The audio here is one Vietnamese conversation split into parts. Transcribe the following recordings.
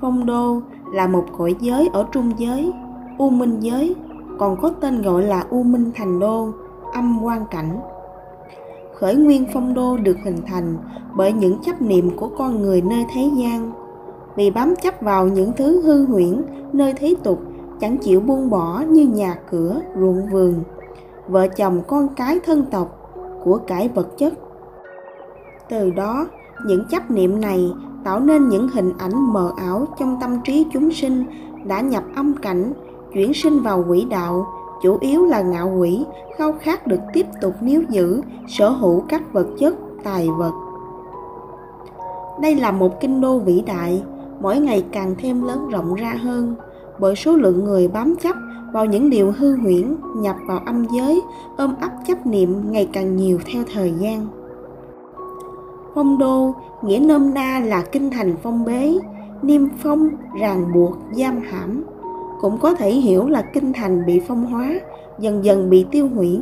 Phong đô là một cõi giới ở trung giới, U Minh giới, còn có tên gọi là U Minh Thành Đô, âm quan cảnh. Khởi nguyên phong đô được hình thành bởi những chấp niệm của con người nơi thế gian. Vì bám chấp vào những thứ hư huyễn nơi thế tục, chẳng chịu buông bỏ như nhà cửa, ruộng vườn, vợ chồng con cái thân tộc, của cải vật chất. Từ đó, những chấp niệm này tạo nên những hình ảnh mờ ảo trong tâm trí chúng sinh đã nhập âm cảnh, chuyển sinh vào quỷ đạo, chủ yếu là ngạo quỷ, khao khát được tiếp tục níu giữ, sở hữu các vật chất, tài vật. Đây là một kinh đô vĩ đại, mỗi ngày càng thêm lớn rộng ra hơn, bởi số lượng người bám chấp vào những điều hư huyễn nhập vào âm giới ôm ấp chấp niệm ngày càng nhiều theo thời gian phong đô, nghĩa nôm na là kinh thành phong bế, niêm phong, ràng buộc, giam hãm. Cũng có thể hiểu là kinh thành bị phong hóa, dần dần bị tiêu hủy.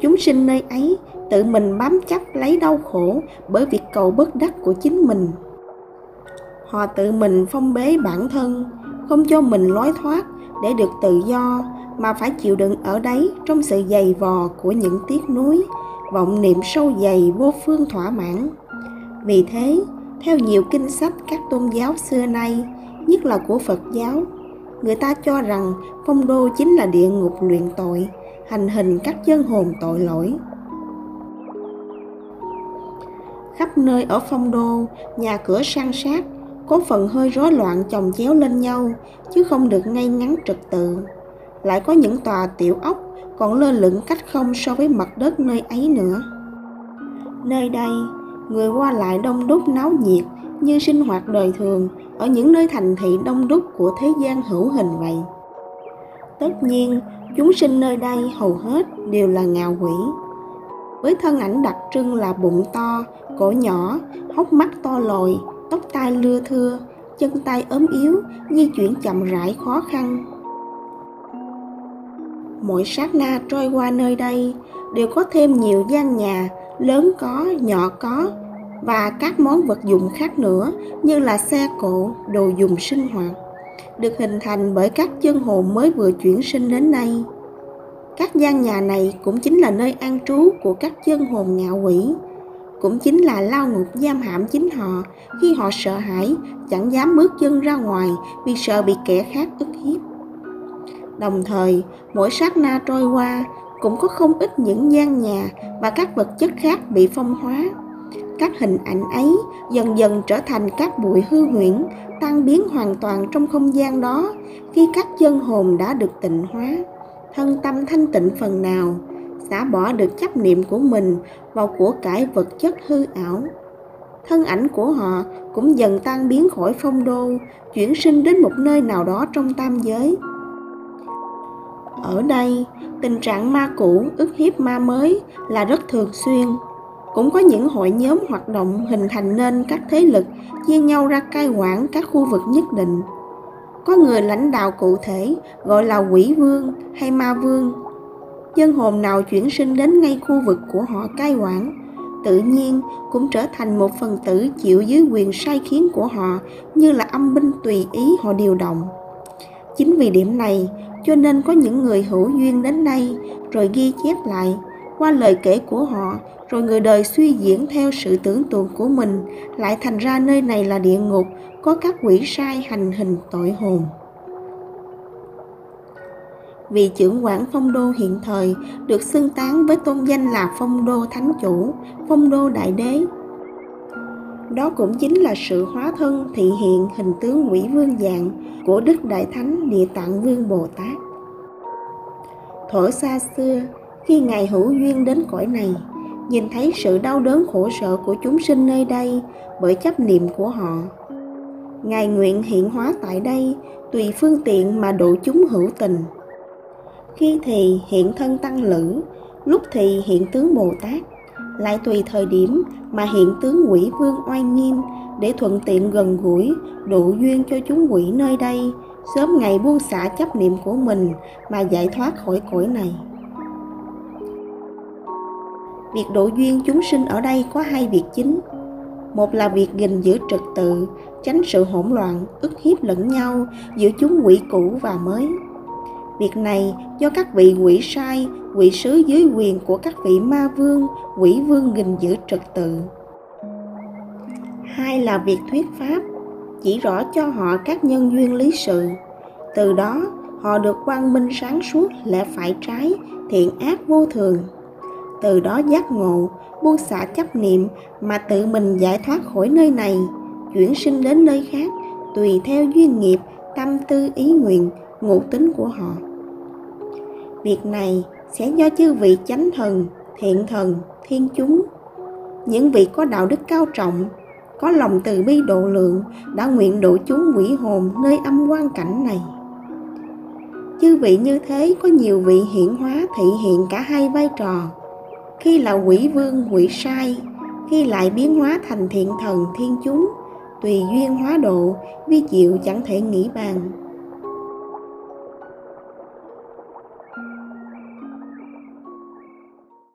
Chúng sinh nơi ấy tự mình bám chấp lấy đau khổ bởi việc cầu bất đắc của chính mình. Họ tự mình phong bế bản thân, không cho mình lối thoát để được tự do, mà phải chịu đựng ở đấy trong sự dày vò của những tiếc nuối vọng niệm sâu dày vô phương thỏa mãn. Vì thế, theo nhiều kinh sách các tôn giáo xưa nay, nhất là của phật giáo, người ta cho rằng phong đô chính là địa ngục luyện tội, hành hình các chân hồn tội lỗi. Khắp nơi ở phong đô, nhà cửa sang sát, có phần hơi rối loạn chồng chéo lên nhau, chứ không được ngay ngắn trật tự. Lại có những tòa tiểu ốc còn lơ lửng cách không so với mặt đất nơi ấy nữa. Nơi đây, người qua lại đông đúc náo nhiệt như sinh hoạt đời thường ở những nơi thành thị đông đúc của thế gian hữu hình vậy. Tất nhiên, chúng sinh nơi đây hầu hết đều là ngạo quỷ. Với thân ảnh đặc trưng là bụng to, cổ nhỏ, hốc mắt to lồi, tóc tai lưa thưa, chân tay ốm yếu, di chuyển chậm rãi khó khăn mỗi sát na trôi qua nơi đây đều có thêm nhiều gian nhà, lớn có, nhỏ có và các món vật dụng khác nữa như là xe cộ, đồ dùng sinh hoạt, được hình thành bởi các chân hồn mới vừa chuyển sinh đến nay. Các gian nhà này cũng chính là nơi an trú của các chân hồn ngạo quỷ, cũng chính là lao ngục giam hãm chính họ khi họ sợ hãi, chẳng dám bước chân ra ngoài vì sợ bị kẻ khác ức hiếp đồng thời, mỗi sát na trôi qua cũng có không ít những gian nhà và các vật chất khác bị phong hóa. Các hình ảnh ấy dần dần trở thành các bụi hư huyễn, tan biến hoàn toàn trong không gian đó khi các chân hồn đã được tịnh hóa. Thân tâm thanh tịnh phần nào xả bỏ được chấp niệm của mình vào của cải vật chất hư ảo. Thân ảnh của họ cũng dần tan biến khỏi phong đô, chuyển sinh đến một nơi nào đó trong tam giới ở đây, tình trạng ma cũ, ức hiếp ma mới là rất thường xuyên. Cũng có những hội nhóm hoạt động hình thành nên các thế lực, chia nhau ra cai quản các khu vực nhất định. Có người lãnh đạo cụ thể, gọi là quỷ vương hay ma vương. Dân hồn nào chuyển sinh đến ngay khu vực của họ cai quản, tự nhiên cũng trở thành một phần tử chịu dưới quyền sai khiến của họ, như là âm binh tùy ý họ điều động. Chính vì điểm này cho nên có những người hữu duyên đến đây rồi ghi chép lại qua lời kể của họ rồi người đời suy diễn theo sự tưởng tượng của mình lại thành ra nơi này là địa ngục có các quỷ sai hành hình tội hồn vì trưởng quản phong đô hiện thời được xưng tán với tôn danh là phong đô thánh chủ, phong đô đại đế. Đó cũng chính là sự hóa thân thị hiện hình tướng quỷ vương dạng của Đức Đại Thánh Địa Tạng Vương Bồ Tát. Thuở xa xưa, khi Ngài hữu duyên đến cõi này, nhìn thấy sự đau đớn khổ sở của chúng sinh nơi đây bởi chấp niệm của họ. Ngài nguyện hiện hóa tại đây tùy phương tiện mà độ chúng hữu tình – khi thì hiện thân tăng lữ lúc thì hiện tướng bồ tát lại tùy thời điểm mà hiện tướng quỷ vương oai nghiêm để thuận tiện gần gũi, độ duyên cho chúng quỷ nơi đây. Sớm ngày buông xả chấp niệm của mình mà giải thoát khỏi cõi này. Việc độ duyên chúng sinh ở đây có hai việc chính. Một là việc gìn giữ trật tự, tránh sự hỗn loạn, ức hiếp lẫn nhau giữa chúng quỷ cũ và mới việc này do các vị quỷ sai, quỷ sứ dưới quyền của các vị ma vương, quỷ vương gìn giữ trật tự. Hai là việc thuyết pháp, chỉ rõ cho họ các nhân duyên lý sự. Từ đó, họ được quang minh sáng suốt, lẽ phải trái, thiện ác vô thường. Từ đó giác ngộ, buông xả chấp niệm mà tự mình giải thoát khỏi nơi này, chuyển sinh đến nơi khác, tùy theo duyên nghiệp, tâm tư, ý nguyện ngụ tính của họ. Việc này sẽ do chư vị chánh thần, thiện thần, thiên chúng, những vị có đạo đức cao trọng, có lòng từ bi độ lượng đã nguyện độ chúng quỷ hồn nơi âm quan cảnh này. Chư vị như thế có nhiều vị hiển hóa thị hiện cả hai vai trò, khi là quỷ vương, quỷ sai, khi lại biến hóa thành thiện thần, thiên chúng, tùy duyên hóa độ, vi diệu chẳng thể nghĩ bàn.